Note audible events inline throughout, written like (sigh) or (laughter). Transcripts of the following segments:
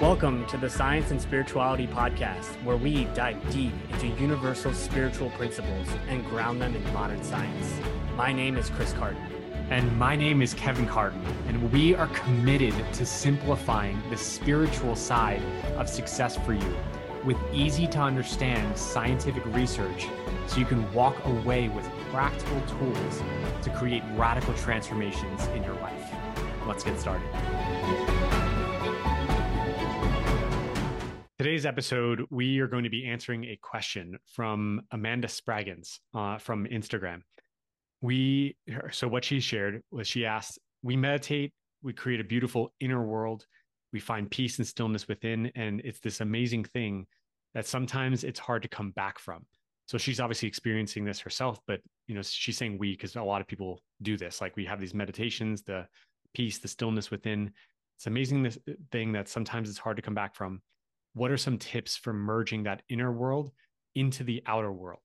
Welcome to the Science and Spirituality Podcast, where we dive deep into universal spiritual principles and ground them in modern science. My name is Chris Carton. And my name is Kevin Carton, and we are committed to simplifying the spiritual side of success for you with easy to understand scientific research so you can walk away with practical tools to create radical transformations in your life. Let's get started. Today's episode, we are going to be answering a question from Amanda Spraggins uh, from Instagram. We, so what she shared was she asked, We meditate, we create a beautiful inner world, we find peace and stillness within. And it's this amazing thing that sometimes it's hard to come back from. So she's obviously experiencing this herself, but you know, she's saying we because a lot of people do this. Like we have these meditations, the peace, the stillness within. It's amazing this thing that sometimes it's hard to come back from what are some tips for merging that inner world into the outer world?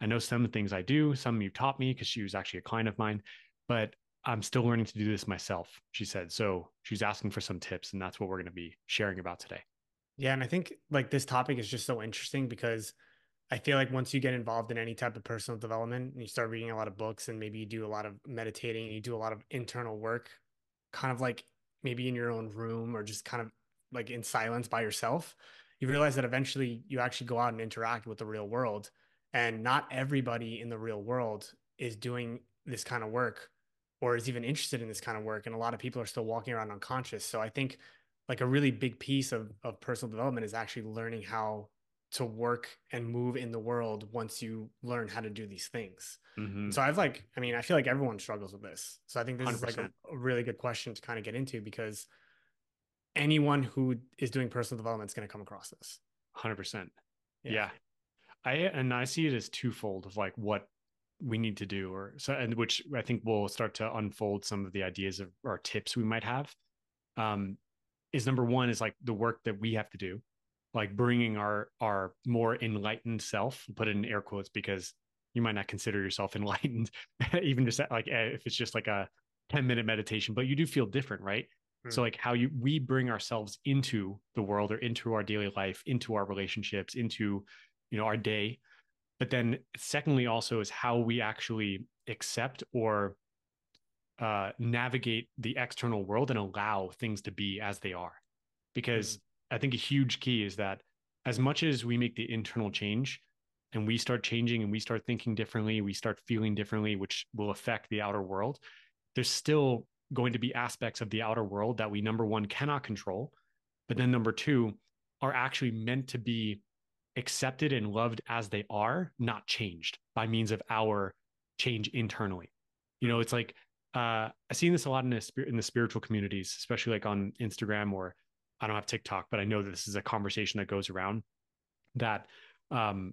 I know some things I do, some you taught me because she was actually a client of mine, but I'm still learning to do this myself, she said. So she's asking for some tips, and that's what we're going to be sharing about today. Yeah. And I think like this topic is just so interesting because I feel like once you get involved in any type of personal development and you start reading a lot of books and maybe you do a lot of meditating and you do a lot of internal work, kind of like maybe in your own room or just kind of like in silence by yourself, you realize that eventually you actually go out and interact with the real world. And not everybody in the real world is doing this kind of work or is even interested in this kind of work. And a lot of people are still walking around unconscious. So I think like a really big piece of, of personal development is actually learning how to work and move in the world once you learn how to do these things. Mm-hmm. So I've like, I mean, I feel like everyone struggles with this. So I think this 100%. is like a, a really good question to kind of get into because anyone who is doing personal development is going to come across this. 100%. Yeah. yeah. I and I see it as twofold of like what we need to do or so and which I think will start to unfold some of the ideas of our tips we might have. Um is number 1 is like the work that we have to do like bringing our our more enlightened self put it in air quotes because you might not consider yourself (laughs) enlightened even just like eh, if it's just like a 10 minute meditation but you do feel different right Mm. So like how you we bring ourselves into the world or into our daily life, into our relationships, into you know our day. But then secondly also is how we actually accept or uh, navigate the external world and allow things to be as they are. Because mm. I think a huge key is that as much as we make the internal change and we start changing and we start thinking differently, we start feeling differently, which will affect the outer world, there's still going to be aspects of the outer world that we number one cannot control but then number two are actually meant to be accepted and loved as they are not changed by means of our change internally. You know it's like uh i've seen this a lot in the in the spiritual communities especially like on instagram or i don't have tiktok but i know that this is a conversation that goes around that um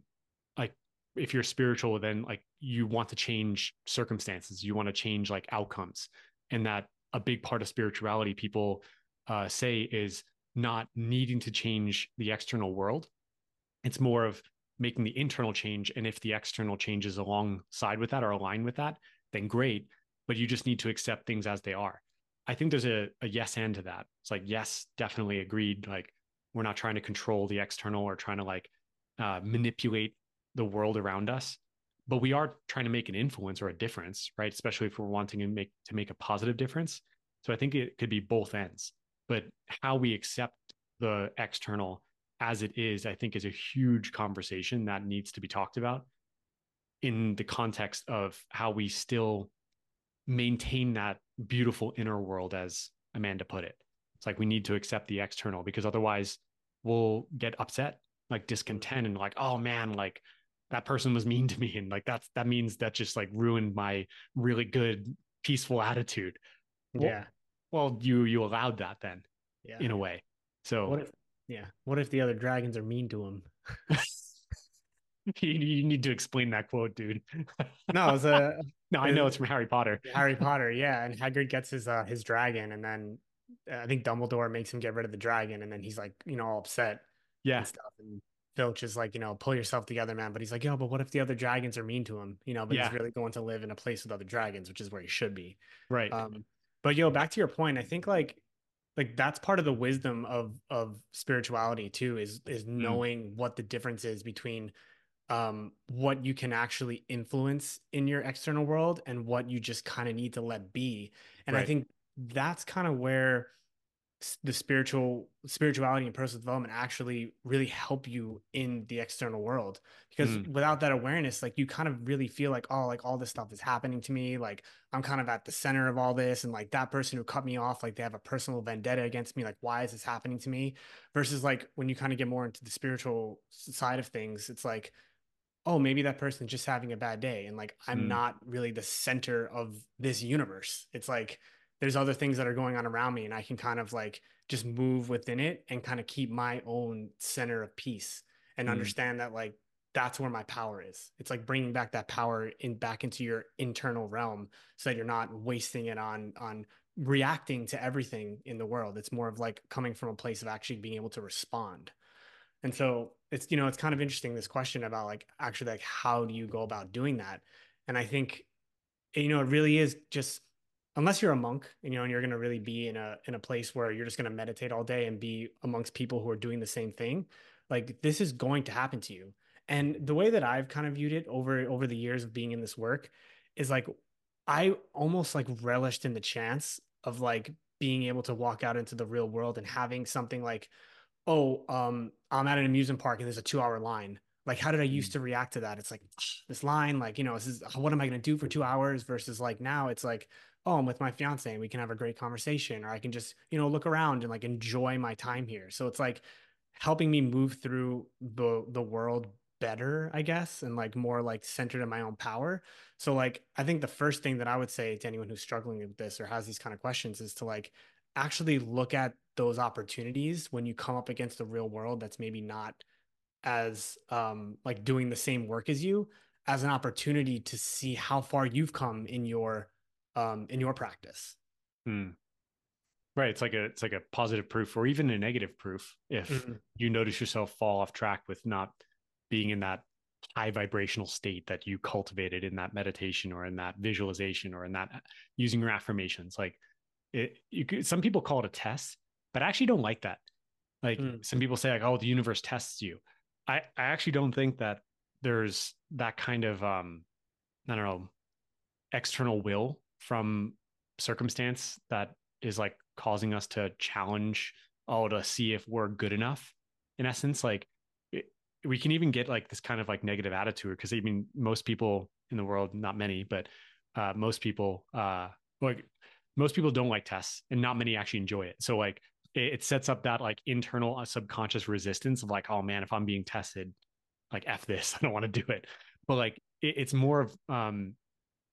like if you're spiritual then like you want to change circumstances. You want to change like outcomes and that a big part of spirituality people uh, say is not needing to change the external world. It's more of making the internal change. And if the external changes alongside with that or align with that, then great. But you just need to accept things as they are. I think there's a, a yes and to that. It's like, yes, definitely agreed. Like, we're not trying to control the external or trying to like uh, manipulate the world around us but we are trying to make an influence or a difference, right? Especially if we're wanting to make to make a positive difference. So I think it could be both ends. But how we accept the external as it is, I think is a huge conversation that needs to be talked about in the context of how we still maintain that beautiful inner world as Amanda put it. It's like we need to accept the external because otherwise we'll get upset, like discontent and like, oh man, like that person was mean (laughs) to me. And like that's that means that just like ruined my really good peaceful attitude. Yeah. well, you you allowed that then yeah. in a way. So what if yeah. What if the other dragons are mean to him? (laughs) You, you need to explain that quote dude. (laughs) No it's a no i know it's from harry potter. Harry potter yeah. And hagrid gets his uh his dragon and then uh, i think dumbledore makes him get rid of the dragon and then he's like you know all upset yeah. and stuff and Filch is like, you know, pull yourself together, man. But he's like, yo, but what if the other dragons are mean to him? You know, but yeah. he's really going to live in a place with other dragons, which is where he should be. Right. Um, but yo, back to your point, I think like like that's part of the wisdom of of spirituality too is is mm. knowing mm. what the difference is between um what you can actually influence in your external world and what you just kind of need to let be and right. i think that's kind of where the spiritual spirituality and personal development actually really help you in the external world. Because mm. without that awareness like you kind of really feel like oh like all this stuff is happening to me. Like i'm kind of at the center of all this and like that person who cut me off like they have a personal vendetta against me. Like why is this happening to me? Versus like when you kind of get more into the spiritual side of things it's like oh maybe that person's just having a bad day and like i'm mm. not really the center of this universe. It's like there's other things that are going on around me and I can kind of like just move within it and kind of keep my own center of peace and mm. understand that like that's where my power is. It's like bringing back that power in back into your internal realm so that you're not wasting it on on reacting to everything in the world. It's more of like coming from a place of actually being able to respond. And so it's you know it's kind of interesting this question about like actually like how do you go about doing that? And I think you know it really is just unless you're a monk you know and you're going to really be in a in a place where you're just going to meditate all day and be amongst people who are doing the same thing like this is going to happen to you. And the way that i've kind of viewed it over over the years of being in this work is like i almost like relished in the chance of like being able to walk out into the real world and having something like oh um i'm at an amusement park and there's a two hour line. Like how did i used mm. to react to that? It's like this line like you know this is what am i going to do for two hours? Versus like now it's like oh, I'm with my fiance and we can have a great conversation, or I can just, you know, look around and like enjoy my time here. So it's like helping me move through the the world better, I guess, and like more like centered in my own power. So like I think the first thing that I would say to anyone who's struggling with this or has these kind of questions is to like actually look at those opportunities when you come up against the real world that's maybe not as um like doing the same work as you as an opportunity to see how far you've come in your um, in your practice. Hmm. Right. It's like a it's like a positive proof or even a negative proof if mm-hmm. you notice yourself fall off track with not being in that high vibrational state that you cultivated in that meditation or in that visualization or in that using your affirmations. Like it, you could, some people call it a test, but I actually don't like that. Like mm. some people say like, oh, the universe tests you. I, I actually don't think that there's that kind of, um, I don't know, external will from circumstance that is like causing us to challenge oh to see if we're good enough. In essence like it, we can even get like this kind of like negative attitude because i mean most people in the world not many but uh, most people uh like most people don't like tests and not many actually enjoy it. So like it, it sets up that like internal uh, subconscious resistance of like oh man if i'm being tested like f this (laughs) i don't want to do it. But like it, it's more of um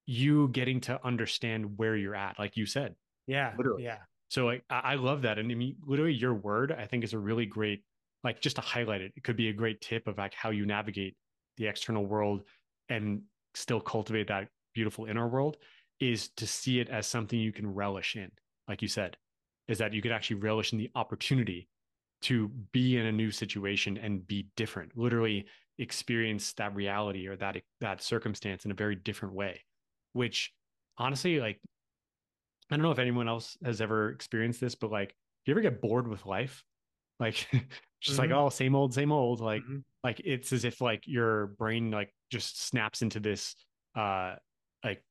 you getting to understand where you're at, like you said. Yeah. Literally. Yeah. So like I love that. And I mean, literally your word, I think is a really great, like just to highlight it, it could be a great tip of like how you navigate the external world and still cultivate that beautiful inner world is to see it as something you can relish in. Like you said, is that you could actually relish in the opportunity to be in a new situation and be different, literally experience that reality or that that circumstance in a very different way which honestly, like, I don't know if anyone else has ever experienced this, but like, do you ever get bored with life? Like, (laughs) just mm-hmm. like, oh, same old, same old. Like, mm-hmm. like it's as if like your brain like just snaps into this, uh, like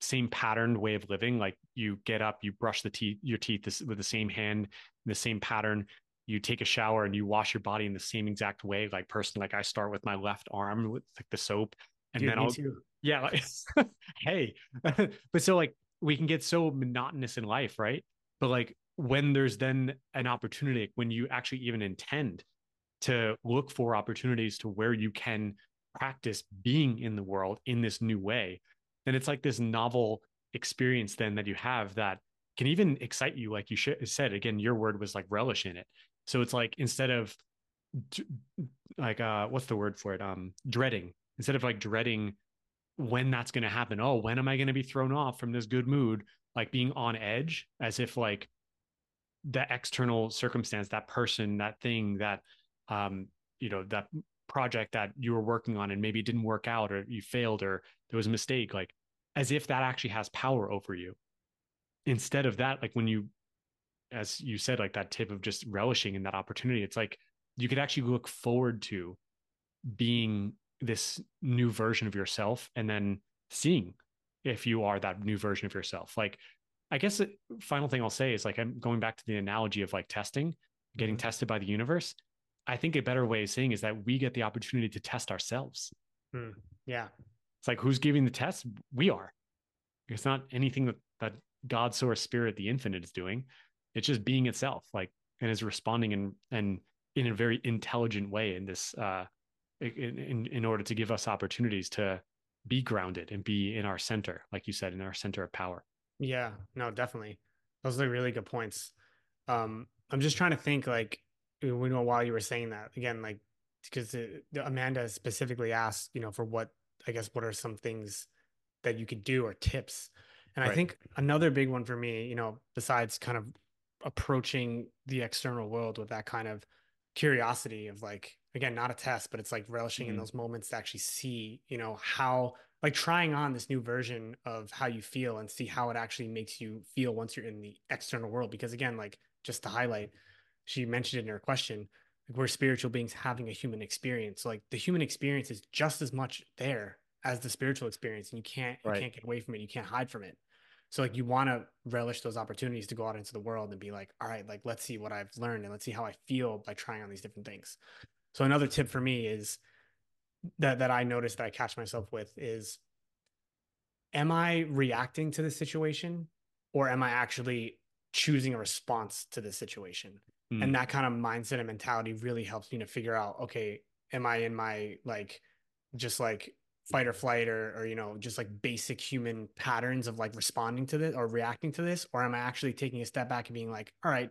same patterned way of living. Like you get up, you brush the teeth, your teeth this, with the same hand, the same pattern. You take a shower and you wash your body in the same exact way. Like personally, like I start with my left arm with like the soap, and Dude, then I'll too. Yeah. Like, (laughs) hey, (laughs) but so like we can get so monotonous in life, right? But like when there's then an opportunity, when you actually even intend to look for opportunities to where you can practice being in the world in this new way, then it's like this novel experience then that you have that can even excite you. Like you said, again, your word was like relish in it. So it's like instead of like uh what's the word for it um dreading instead of like dreading when that's going to happen. Oh, when am I going to be thrown off from this good mood? Like being on edge as if like the external circumstance, that person, that thing, that, um, you know, that project that you were working on and maybe it didn't work out or you failed or there was a mistake, like as if that actually has power over you. Instead of that, like when you as you said, like that tip of just relishing in that opportunity. It's like you could actually look forward to being this new version of yourself and then seeing if you are that new version of yourself. Like, I guess the final thing I'll say is like, I'm going back to the analogy of like testing, getting mm-hmm. tested by the universe. I think a better way of saying is that we get the opportunity to test ourselves. Mm, yeah. It's like who's giving the test? We are. It's not anything that, that God, source, spirit, the infinite is doing. It's just being itself, like, and is responding and and in a very intelligent way in this uh in, in order to give us opportunities to be grounded and be in our center, like you said, in our center of power. Yeah, no, definitely. Those are really good points. Um, I'm just trying to think like we know while you were saying that again, like because Amanda specifically asked, you know, for what I guess what are some things that you could do or tips. And right. I think another big one for me, you know, besides kind of approaching the external world with that kind of curiosity of like again not a test but it's like relishing mm-hmm. in those moments to actually see you know how like trying on this new version of how you feel and see how it actually makes you feel once you're in the external world. Because again like just to highlight she mentioned it in her question like we're spiritual beings having a human experience. So like the human experience is just as much there as the spiritual experience and you can't right. you can't get away from it. You can't hide from it. So like you want to relish those opportunities to go out into the world and be like all right like let's see what i've learned and let's see how i feel by trying on these different things so another tip for me is that that i notice that i catch myself with is am i reacting to the situation or am i actually choosing a response to the situation mm. and that kind of mindset and mentality really helps me to figure out okay am i in my like just like fight or flight or, or you know just like basic human patterns of like responding to this or reacting to this or am i actually taking a step back and being like all right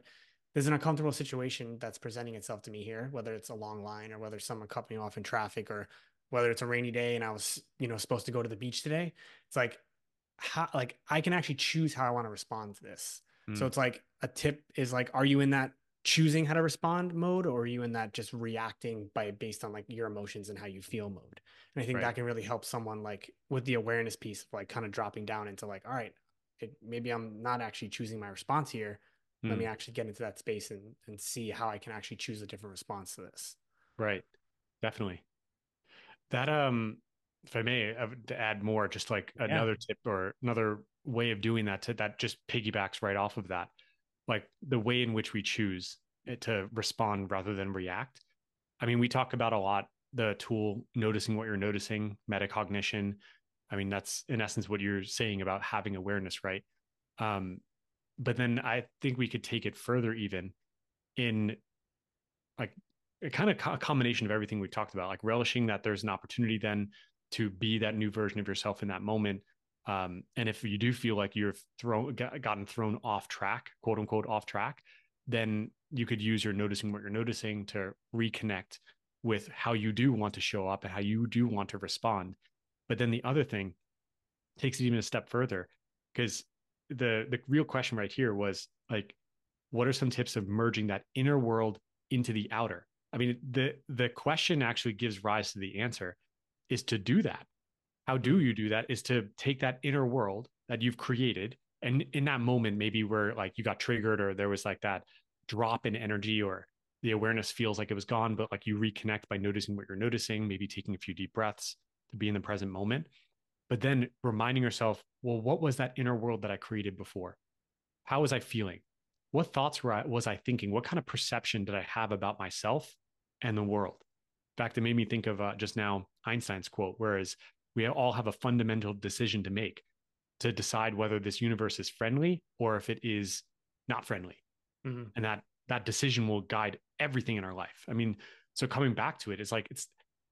there's an uncomfortable situation that's presenting itself to me here whether it's a long line or whether someone cut me off in traffic or whether it's a rainy day and i was you know supposed to go to the beach today it's like how like i can actually choose how i want to respond to this mm. so it's like a tip is like are you in that choosing how to respond mode or are you in that just reacting by based on like your emotions and how you feel mode and i think right. that can really help someone like with the awareness piece of like kind of dropping down into like all right it, maybe i'm not actually choosing my response here mm. let me hmm. actually get into that space and and see how i can actually choose a different response to this right definitely that um if i may to add more just like another tip or another way of doing that to, that just piggybacks right off of that like the way in which we choose to respond rather than react. I mean, we talk about a lot the tool noticing what you're noticing, metacognition. I mean, that's in essence what you're saying about having awareness, right? Um, but then I think we could take it further, even in like a kind of a combination of everything we've talked about, like relishing that there's an opportunity then to be that new version of yourself in that moment, um, and if you do feel like you're thrown gotten thrown off track, quote unquote off track, then you could use your noticing what you're noticing to reconnect with how you do want to show up and how you do want to respond. But then the other thing takes it even a step further because the the real question right here was like what are some tips of merging that inner world into the outer? I mean the the question actually gives rise to the answer is to do that. How do mm-hmm. you do that is to take that inner world that you've created and in that moment maybe where like you got triggered or there was like that drop in energy or the awareness feels like it was gone but like you reconnect by noticing what you're noticing maybe taking a few deep breaths to be in the present moment but then reminding yourself well what was that inner world that i created before how was i feeling what thoughts were I, was i thinking what kind of perception did i have about myself and the world in fact it made me think of uh, just now einstein's quote whereas we all have a fundamental decision to make to decide whether this universe is friendly or if it is not friendly. Mm-hmm. And that that decision will guide everything in our life. I mean, so coming back to it, it's like it's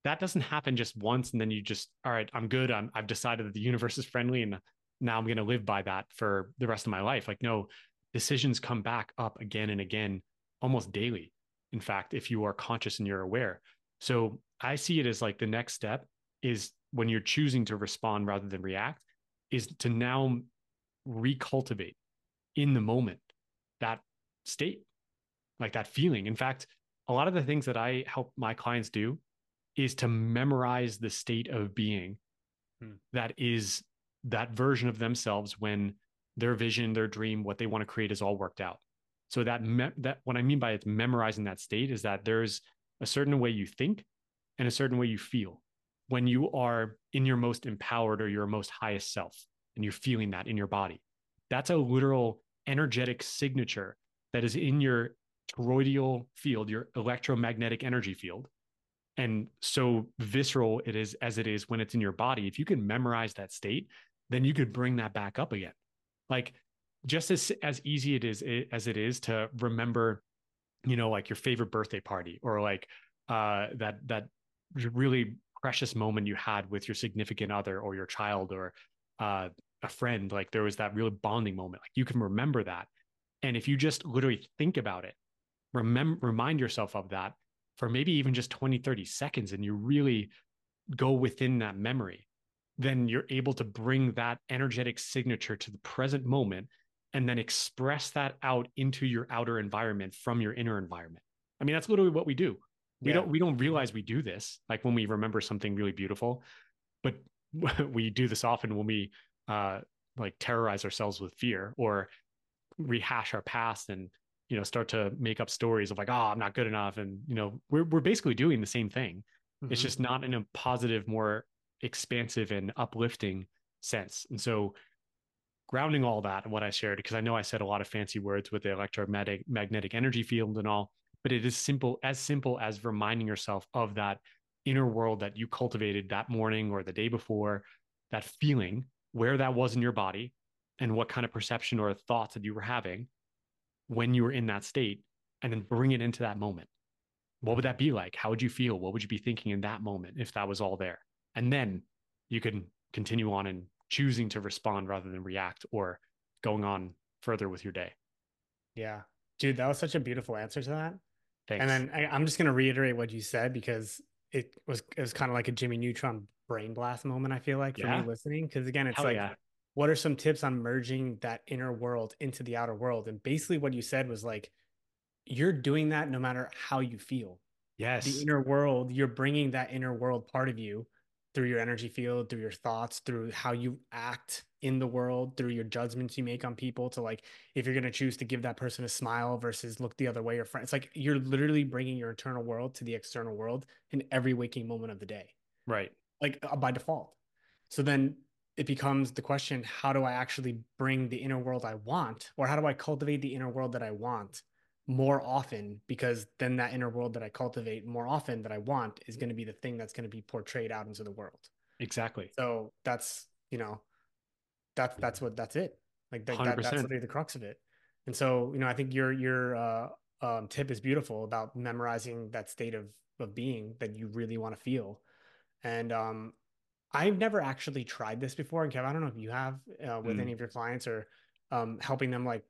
that doesn't happen just once and then you just all right, I'm good. I'm I've decided that the universe is friendly and now I'm going to live by that for the rest of my life. Like no, decisions come back up again and again almost daily. In fact, if you are conscious and you're aware. So I see it as like the next step is when you're choosing to respond rather than react is to now recultivate in the moment that state like that feeling in fact a lot of the things that i help my clients do is to memorize the state of being hmm. that is that version of themselves when their vision their dream what they want to create is all worked out So that me- that what I mean by it's memorizing that state is that there's a certain way you think and a certain way you feel when you are in your most empowered or your most highest self and you're feeling that in your body. That's a literal energetic signature that is in your toroidal field, your electromagnetic energy field. And so visceral it is as it is when it's in your body. If you can memorize that state, then you could bring that back up again. Like just as as easy it is as it is to remember, you know, like your favorite birthday party or like uh that that really precious moment you had with your significant other or your child or uh a friend like there was that really bonding moment like you can remember that and if you just literally think about it remember remind yourself of that for maybe even just 20 30 seconds and you really go within that memory then you're able to bring that energetic signature to the present moment and then express that out into your outer environment from your inner environment i mean that's literally what we do we yeah. don't we don't realize we do this like when we remember something really beautiful but (laughs) we do this often when we uh like terrorize ourselves with fear or rehash our past and you know start to make up stories of like oh i'm not good enough and you know we're we're basically doing the same thing mm-hmm. it's just not in a positive more expansive and uplifting sense and so grounding all that and what i shared because i know i said a lot of fancy words with the electromagnetic magnetic energy field and all but it is simple as simple as reminding yourself of that inner world that you cultivated that morning or the day before that feeling where that was in your body and what kind of perception or thoughts that you were having when you were in that state and then bring it into that moment what would that be like how would you feel what would you be thinking in that moment if that was all there and then you can continue on and choosing to respond rather than react or going on further with your day yeah dude that was such a beautiful answer to that Thanks. And then I, am just going to reiterate what you said because it was it was kind of like a Jimmy Neutron brain blast moment. I feel like for yeah. me listening because again, it's Hell like, yeah. What are some tips on merging that inner world into the outer world? And basically, what you said was like, you're doing that no matter how you feel. Yes, the inner world, you're bringing that inner world part of you through your energy field, through your thoughts, through how you act in the world, through your judgments you make on people. To like, if you're going to choose to give that person a smile versus look the other way or friend, it's like you're literally bringing your internal world to the external world in every waking moment of the day. Right. Like uh, by default. So then it becomes the question how do I actually bring the inner world I want, or how do I cultivate the inner world that I want? more often because then that inner world that I cultivate more often that I want is going to be the thing that's going to be portrayed out into the world. Exactly. So that's, you know, that's, that's what, that's it. Like that, that that's literally the crux of it. And so, you know, I think your, your, uh, um, tip is beautiful about memorizing that state of, of being that you really want to feel. And, um, I've never actually tried this before. And Kev, I don't know if you have, uh, with mm. any of your clients or, um, helping them like,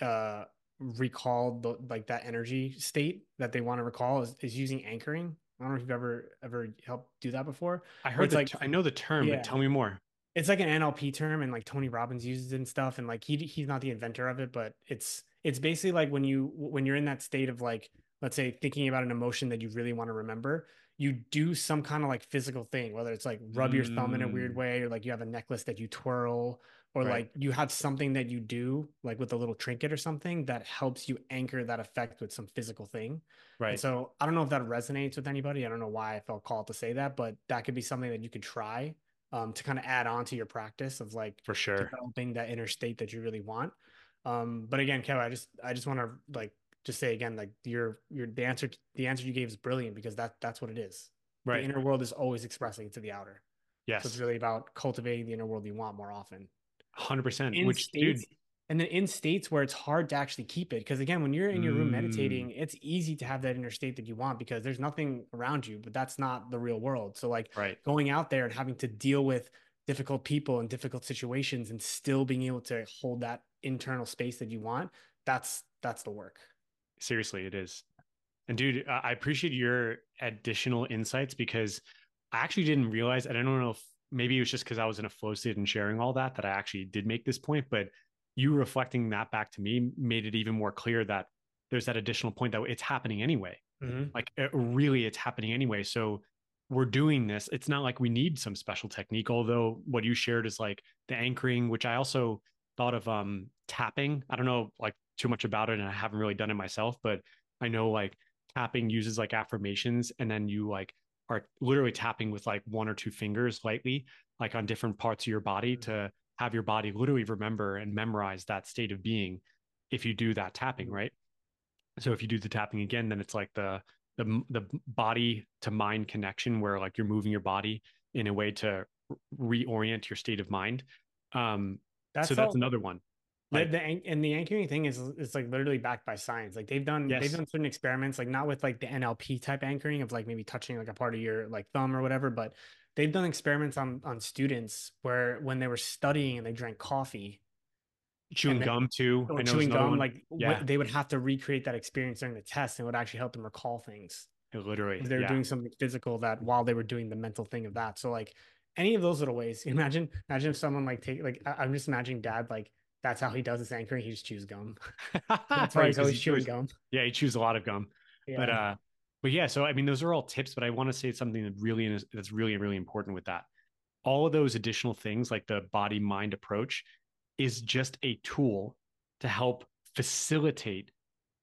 uh, recall the, like that energy state that they want to recall is, is using anchoring. I don't know if you've ever ever helped do that before. I heard like I know the term, yeah. but tell me more. It's like an NLP term, and like Tony Robbins uses it and stuff. And like he he's not the inventor of it, but it's it's basically like when you when you're in that state of like let's say thinking about an emotion that you really want to remember you do some kind of like physical thing whether it's like rub your thumb in a weird mm. way or like you have a necklace that you twirl or right. like you have something that you do like with a little trinket or something that helps you anchor that effect with some physical thing right and so i don't know if that resonates with anybody i don't know why i felt called to say that but that could be something that you could try um, to kind of add on to your practice of like for sure developing that inner state that you really want um, but again Kevin, i just i just want to like just say again like your your the answer the answer you gave is brilliant because that that's what it is right the inner world is always expressing to the outer yes so it's really about cultivating the inner world you want more often Hundred percent. Which states, dude, and then in states where it's hard to actually keep it, because again, when you're in your room mm. meditating, it's easy to have that inner state that you want because there's nothing around you, but that's not the real world. So like right. going out there and having to deal with difficult people and difficult situations and still being able to hold that internal space that you want, that's that's the work. Seriously, it is. And dude, I appreciate your additional insights because I actually didn't realize, and I don't know if maybe it was just because I was in a flow state and sharing all that that I actually did make this point. But you reflecting that back to me made it even more clear that there's that additional point that it's happening anyway. Mm-hmm. Like it, really, it's happening anyway. So we're doing this. It's not like we need some special technique. Although what you shared is like the anchoring, which I also thought of um tapping. I don't know like too much about it, and I haven't really done it myself, but I know like tapping uses like affirmations, and then you like are literally tapping with like one or two fingers lightly, like on different parts of your body mm-hmm. to have your body literally remember and memorize that state of being if you do that tapping, mm-hmm. right? So if you do the tapping again, then it's like the the the body to mind connection where like you're moving your body in a way to reorient your state of mind. Um, that's so that's all, another one. Like, the, the and the anchoring thing is is like literally backed by science. Like they've done yes. they've done certain experiments, like not with like the NLP type anchoring of like maybe touching like a part of your like thumb or whatever, but they've done experiments on on students where when they were studying and they drank coffee, chewing then, gum too. I oh, know chewing gum, one. like yeah. they would have to recreate that experience during the test, and it would actually help them recall things. literally, they were yeah. doing something physical that while they were doing the mental thing of that. So like any of those little ways, (laughs) imagine imagine if someone like take like I, am just imagining dad like that's how he does his anchoring. He just chews gum. (laughs) that's why he's always he chewing chews, gum. Yeah, he chews a lot of gum. Yeah. But uh, but yeah. So I mean, those are all tips. But I want to say something that really that's really really important with that. All of those additional things, like the body mind approach, is just a tool to help facilitate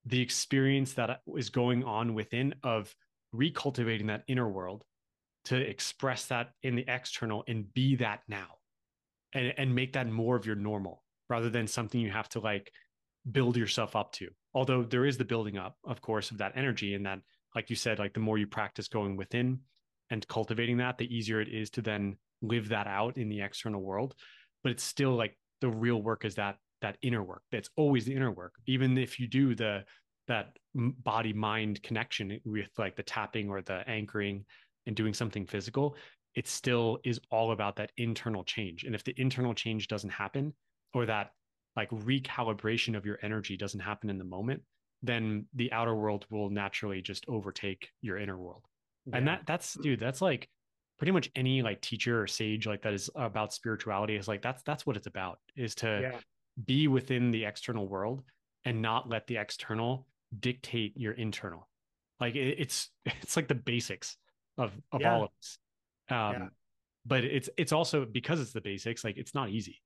the experience that is going on within of recultivating that inner world to express that in the external and be that now and, and make that more of your normal rather than something you have to like build yourself up to. Although there is the building up of course of that energy and that like you said like the more you practice going within and cultivating that the easier it is to then live that out in the external world. But it's still like the real work is that that inner work. That's always the inner work. Even if you do the that body mind connection with like the tapping or the anchoring and doing something physical it still is all about that internal change and if the internal change doesn't happen or that like recalibration of your energy doesn't happen in the moment then the outer world will naturally just overtake your inner world yeah. and that that's dude that's like pretty much any like teacher or sage like that is about spirituality is like that's that's what it's about is to yeah. be within the external world and not let the external dictate your internal like it, it's (laughs) it's like the basics of of yeah. all of this um yeah. but it's it's also because it's the basics like it's not easy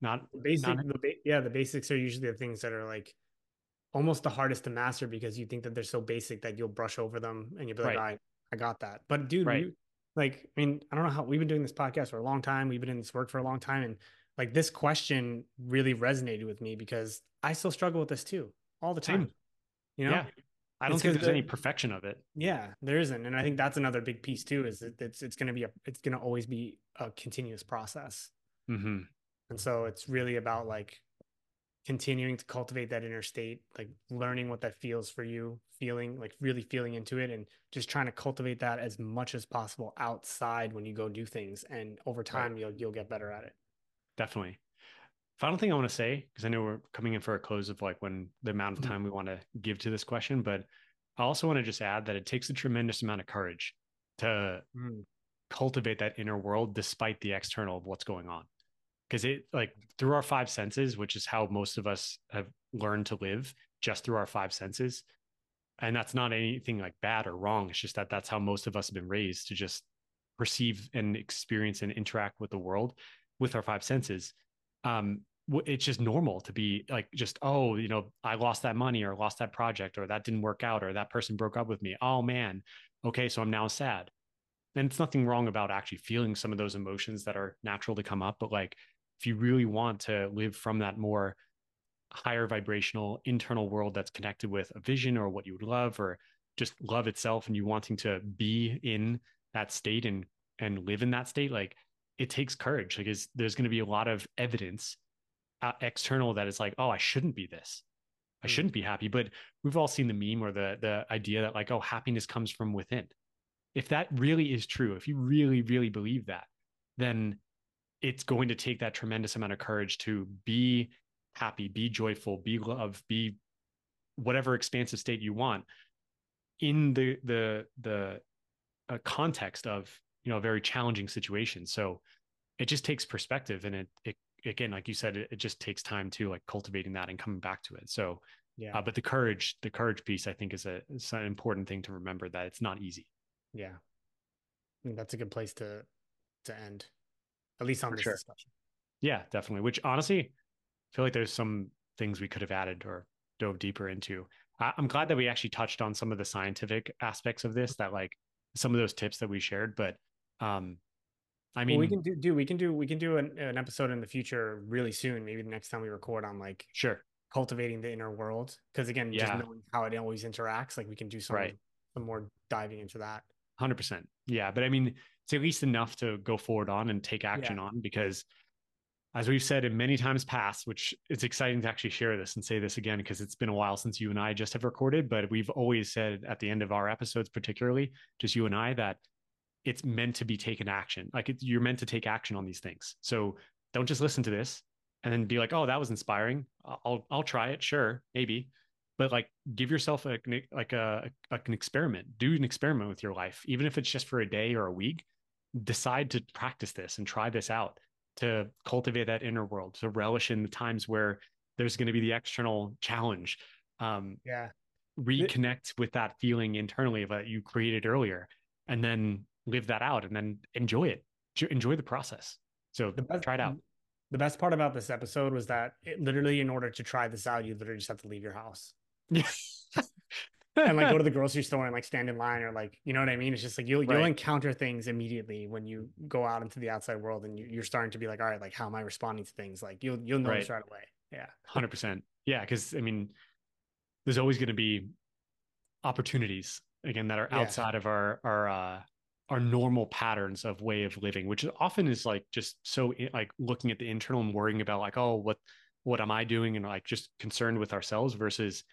not basic not... the ba- yeah the basics are usually the things that are like almost the hardest to master because you think that they're so basic that you'll brush over them and you'll be like right. I, I got that but dude right. you, like i mean i don't know how we've been doing this podcast for a long time we've been in this work for a long time and like this question really resonated with me because i still struggle with this too all the time Same. you know yeah. I don't think there's the, any perfection of it. Yeah, there isn't, and I think that's another big piece too. Is that it's it's going to be a it's going to always be a continuous process, mm-hmm. and so it's really about like continuing to cultivate that inner state, like learning what that feels for you, feeling like really feeling into it and just trying to cultivate that as much as possible outside when you go do things. And over time right. you'll you'll get better at it. Definitely. Final thing I want to say, because I know we're coming in for a close of like when the amount of mm-hmm. time we want to give to this question, but I also want to just add that it takes a tremendous amount of courage to mm. cultivate that inner world despite the external of what's going on because it like through our five senses, which is how most of us have learned to live just through our five senses. And that's not anything like bad or wrong. It's just that that's how most of us have been raised to just perceive and experience and interact with the world with our five senses. Um, it's just normal to be like, just, oh, you know, I lost that money or lost that project or that didn't work out or that person broke up with me. Oh man. Okay. So I'm now sad. And it's nothing wrong about actually feeling some of those emotions that are natural to come up, but like if you really want to live from that more higher vibrational internal world that's connected with a vision or what you would love or just love itself and you wanting to be in that state and and live in that state like it takes courage like is there's going to be a lot of evidence uh, external that is like oh i shouldn't be this i mm. shouldn't be happy but we've all seen the meme or the the idea that like oh happiness comes from within if that really is true if you really really believe that then it's going to take that tremendous amount of courage to be happy, be joyful, be love, be whatever expansive state you want in the the the uh, context of you know a very challenging situation. So it just takes perspective, and it it again, like you said, it, it just takes time to like cultivating that and coming back to it. So yeah, uh, but the courage, the courage piece, I think is a is an important thing to remember that it's not easy. Yeah, that's a good place to to end at least on For this sure. discussion. Yeah, definitely. Which honestly, feel like there's some things we could have added or dove deeper into. I, I'm glad that we actually touched on some of the scientific aspects of this, that like some of those tips that we shared. But um, I mean, well, we can do, do we can do we can do an, an episode in the future really soon. Maybe the next time we record on like sure cultivating the inner world because again, Yeah. just knowing how it always interacts, like we can do some Right. some more diving into that. Hundred percent. Yeah, but I mean, it's at least enough to go forward on and take action on because, as we've said in many times past, which it's exciting to actually share this and say this again because it's been a while since you and I just have recorded, but we've always said at the end of our episodes, particularly just you and I, that it's meant to be taken action. Like it, you're meant to take action on these things. So don't just listen to this and then be like, "Oh, that was inspiring. I'll I'll try it. Sure, maybe." But like, give yourself a like a, a an experiment. Do an experiment with your life, even if it's just for a day or a week. Decide to practice this and try this out to cultivate that inner world, to relish in the times where there's going to be the external challenge. Um, Yeah. reconnect with that feeling internally that you created earlier, and then live that out, and then enjoy it. Enjoy the process. So The best, try it out. The best part about this episode was that it literally, in order to try this out, you literally just have to leave your house and like go to the grocery store and like stand in line or like you know what I mean. It's just like you'll you'll encounter things immediately when you go out into the outside world and you, you're starting to be like, all right, like how am I responding to things? Like you'll you'll notice right, away. Yeah. Hundred percent. Yeah, because I mean, there's always going to be opportunities again that are Yeah. outside of our our uh, our normal patterns of way of living, which often is like just so eh, like looking at the internal and worrying about like, oh, what what am I doing, and like just concerned with ourselves versus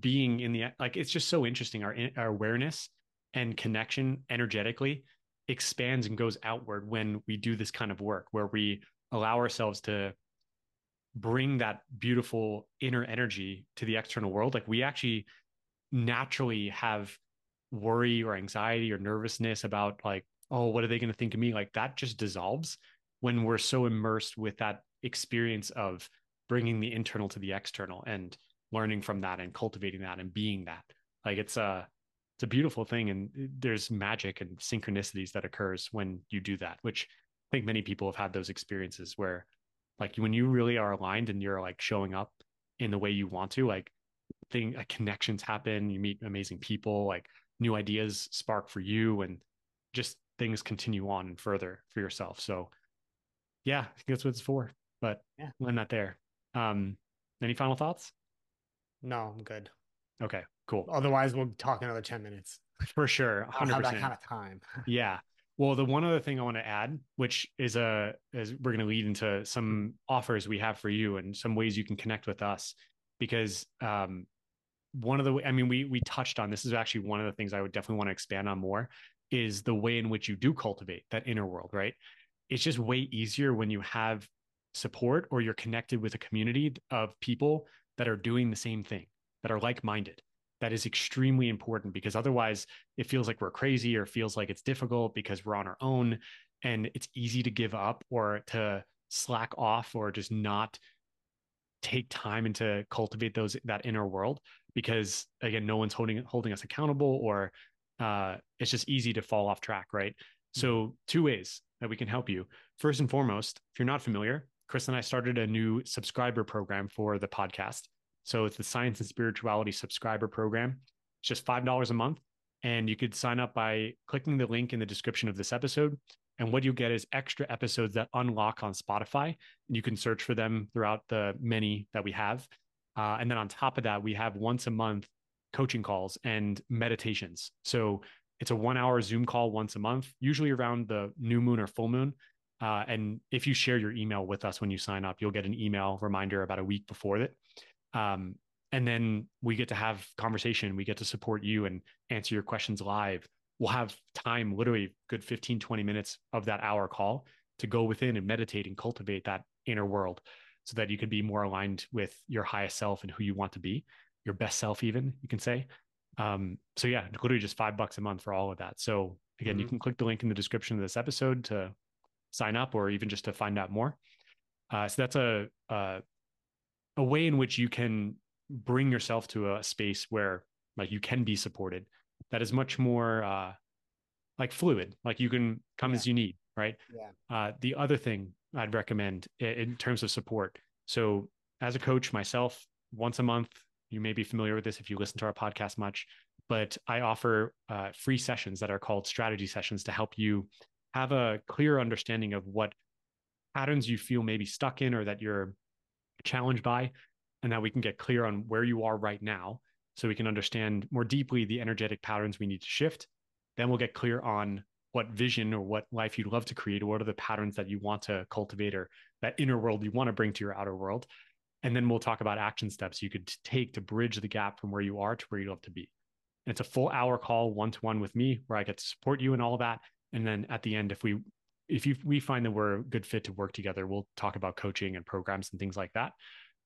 being in the like. It's just so interesting. Our eh, our awareness and connection energetically expands and goes outward when we do this kind of work, where we allow ourselves to bring that beautiful inner energy to the external world like we actually naturally have worry or anxiety or nervousness about like oh what are they going to think of me? Like that just dissolves when we're so immersed with that experience of bringing the internal to the external and learning from that and cultivating that and being that. Like it's a it's a beautiful thing and there's magic and synchronicities that occurs when you do that which i think many people have had those experiences where like when you really are aligned and you're like showing up in the way you want to like thing like connections happen you meet amazing people like new ideas spark for you and just things continue on and further for yourself so yeah i think that's what it's for but Yeah. learn that there um any final thoughts No, I'm good. okay cool Otherwise, we'll talk another 10 minutes. for sure I don't have 100% that kind of time. (laughs) Yeah. Well, the one other thing I want to add, which is a is we're going to lead into some offers we have for you and some ways you can connect with us, because um, one of the I mean we we touched on this is actually one of the things I would definitely want to expand on more is the way in which you do cultivate that inner world. Right. It's just way easier when you have support or you're connected with a community of people that are doing the same thing that are like minded that is extremely important because otherwise it feels like we're crazy or feels like it's difficult because we're on our own and it's easy to give up or to slack off or just not take time and to cultivate those that inner world because again no one's holding holding us accountable or uh, it's just easy to fall off track right so two ways that we can help you first and foremost if you're not familiar chris and i started a new subscriber program for the podcast so it's the Science and Spirituality subscriber program. It's just $5 a month. And you could sign up by clicking the link in the description of this episode. And what you get is extra episodes that unlock on Spotify. And you can search for them throughout the many that we have. Uh, and then on top of that, we have once a month coaching calls and meditations. So it's a one hour Zoom call once a month, usually around the new moon or full moon. Uh, and if you share your email with us when you sign up, you'll get an email reminder about a week before it um, and then we get to have conversation we get to support you and answer your questions live we'll have time literally good 15 20 minutes of that hour call to go within and meditate and cultivate that inner world so that you can be more aligned with your highest self and who you want to be your best self even you can say um, so yeah literally just five bucks a month for all of that so again you Mhm. can click the link in the description of this episode to sign up or even just to find out more uh, so that's a, a a way in which you can bring yourself to a space where like you can be supported that is much more uh like fluid like you can come Yeah. as you need right Yeah. uh the other thing i'd recommend in terms of support so as a coach myself, once a month, you may be familiar with this if you listen to our podcast much, but I offer uh, free sessions that are called strategy sessions to help you have a clear understanding of what patterns you feel maybe stuck in or that you're challenged by, and that we can get clear on where you are right now so we can understand more deeply the energetic patterns we need to shift. Then we'll get clear on what vision or what life you'd love to create, or what are the patterns that you want to cultivate, or that inner world you want to bring to your outer world. And then we'll talk about action steps you could take to bridge the gap from where you are to where you'd love to be. And it's a full hour call one to one with me where I get to support you and all of that. And then at the end, if we if you, we find that we're a good fit to work together, we'll talk about coaching and programs and things like that.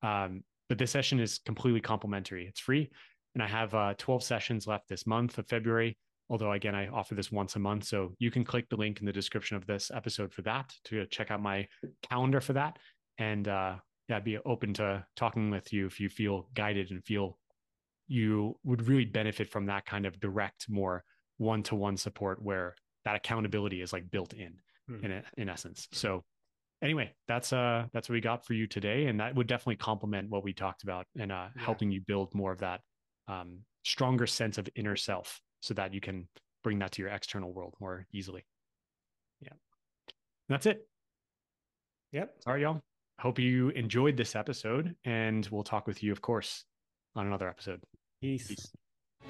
Um, but this session is completely complimentary. It's free. And I have uh, 12 sessions left this month of February. Although, again, I offer this once a month. So you can click the link in the description of this episode for that to check out my calendar for that. And uh, yeah, I'd be open to talking with you if you feel guided and feel you would really benefit from that kind of direct, more one to one support where that accountability is like built in mm. in in essence. So anyway, that's uh that's what we got for you today, and that would definitely complement what we talked about and uh, yeah. helping you build more of that um, stronger sense of inner self, so that you can bring that to your external world more easily. Yeah, that's it. Yep. All right, y'all. Hope you enjoyed this episode, and we'll talk with you, of course, on another episode. Peace. Peace.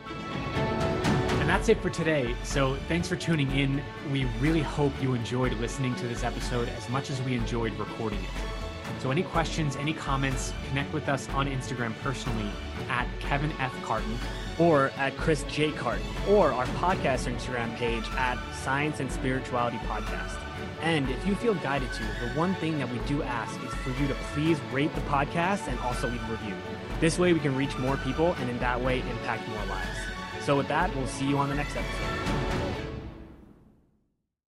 And that's it for today. So thanks for tuning in. We really hope you enjoyed listening to this episode as much as we enjoyed recording it. So, any questions, any comments, connect with us on Instagram personally at Kevin F. Carton or at Chris J. Carton or our podcast Instagram page at Science and Spirituality Podcast. And if you feel guided to, the one thing that we do ask is for you to please rate the podcast and also leave a review. This way we can reach more people and in that way impact more lives. So with that, we'll see you on the next episode.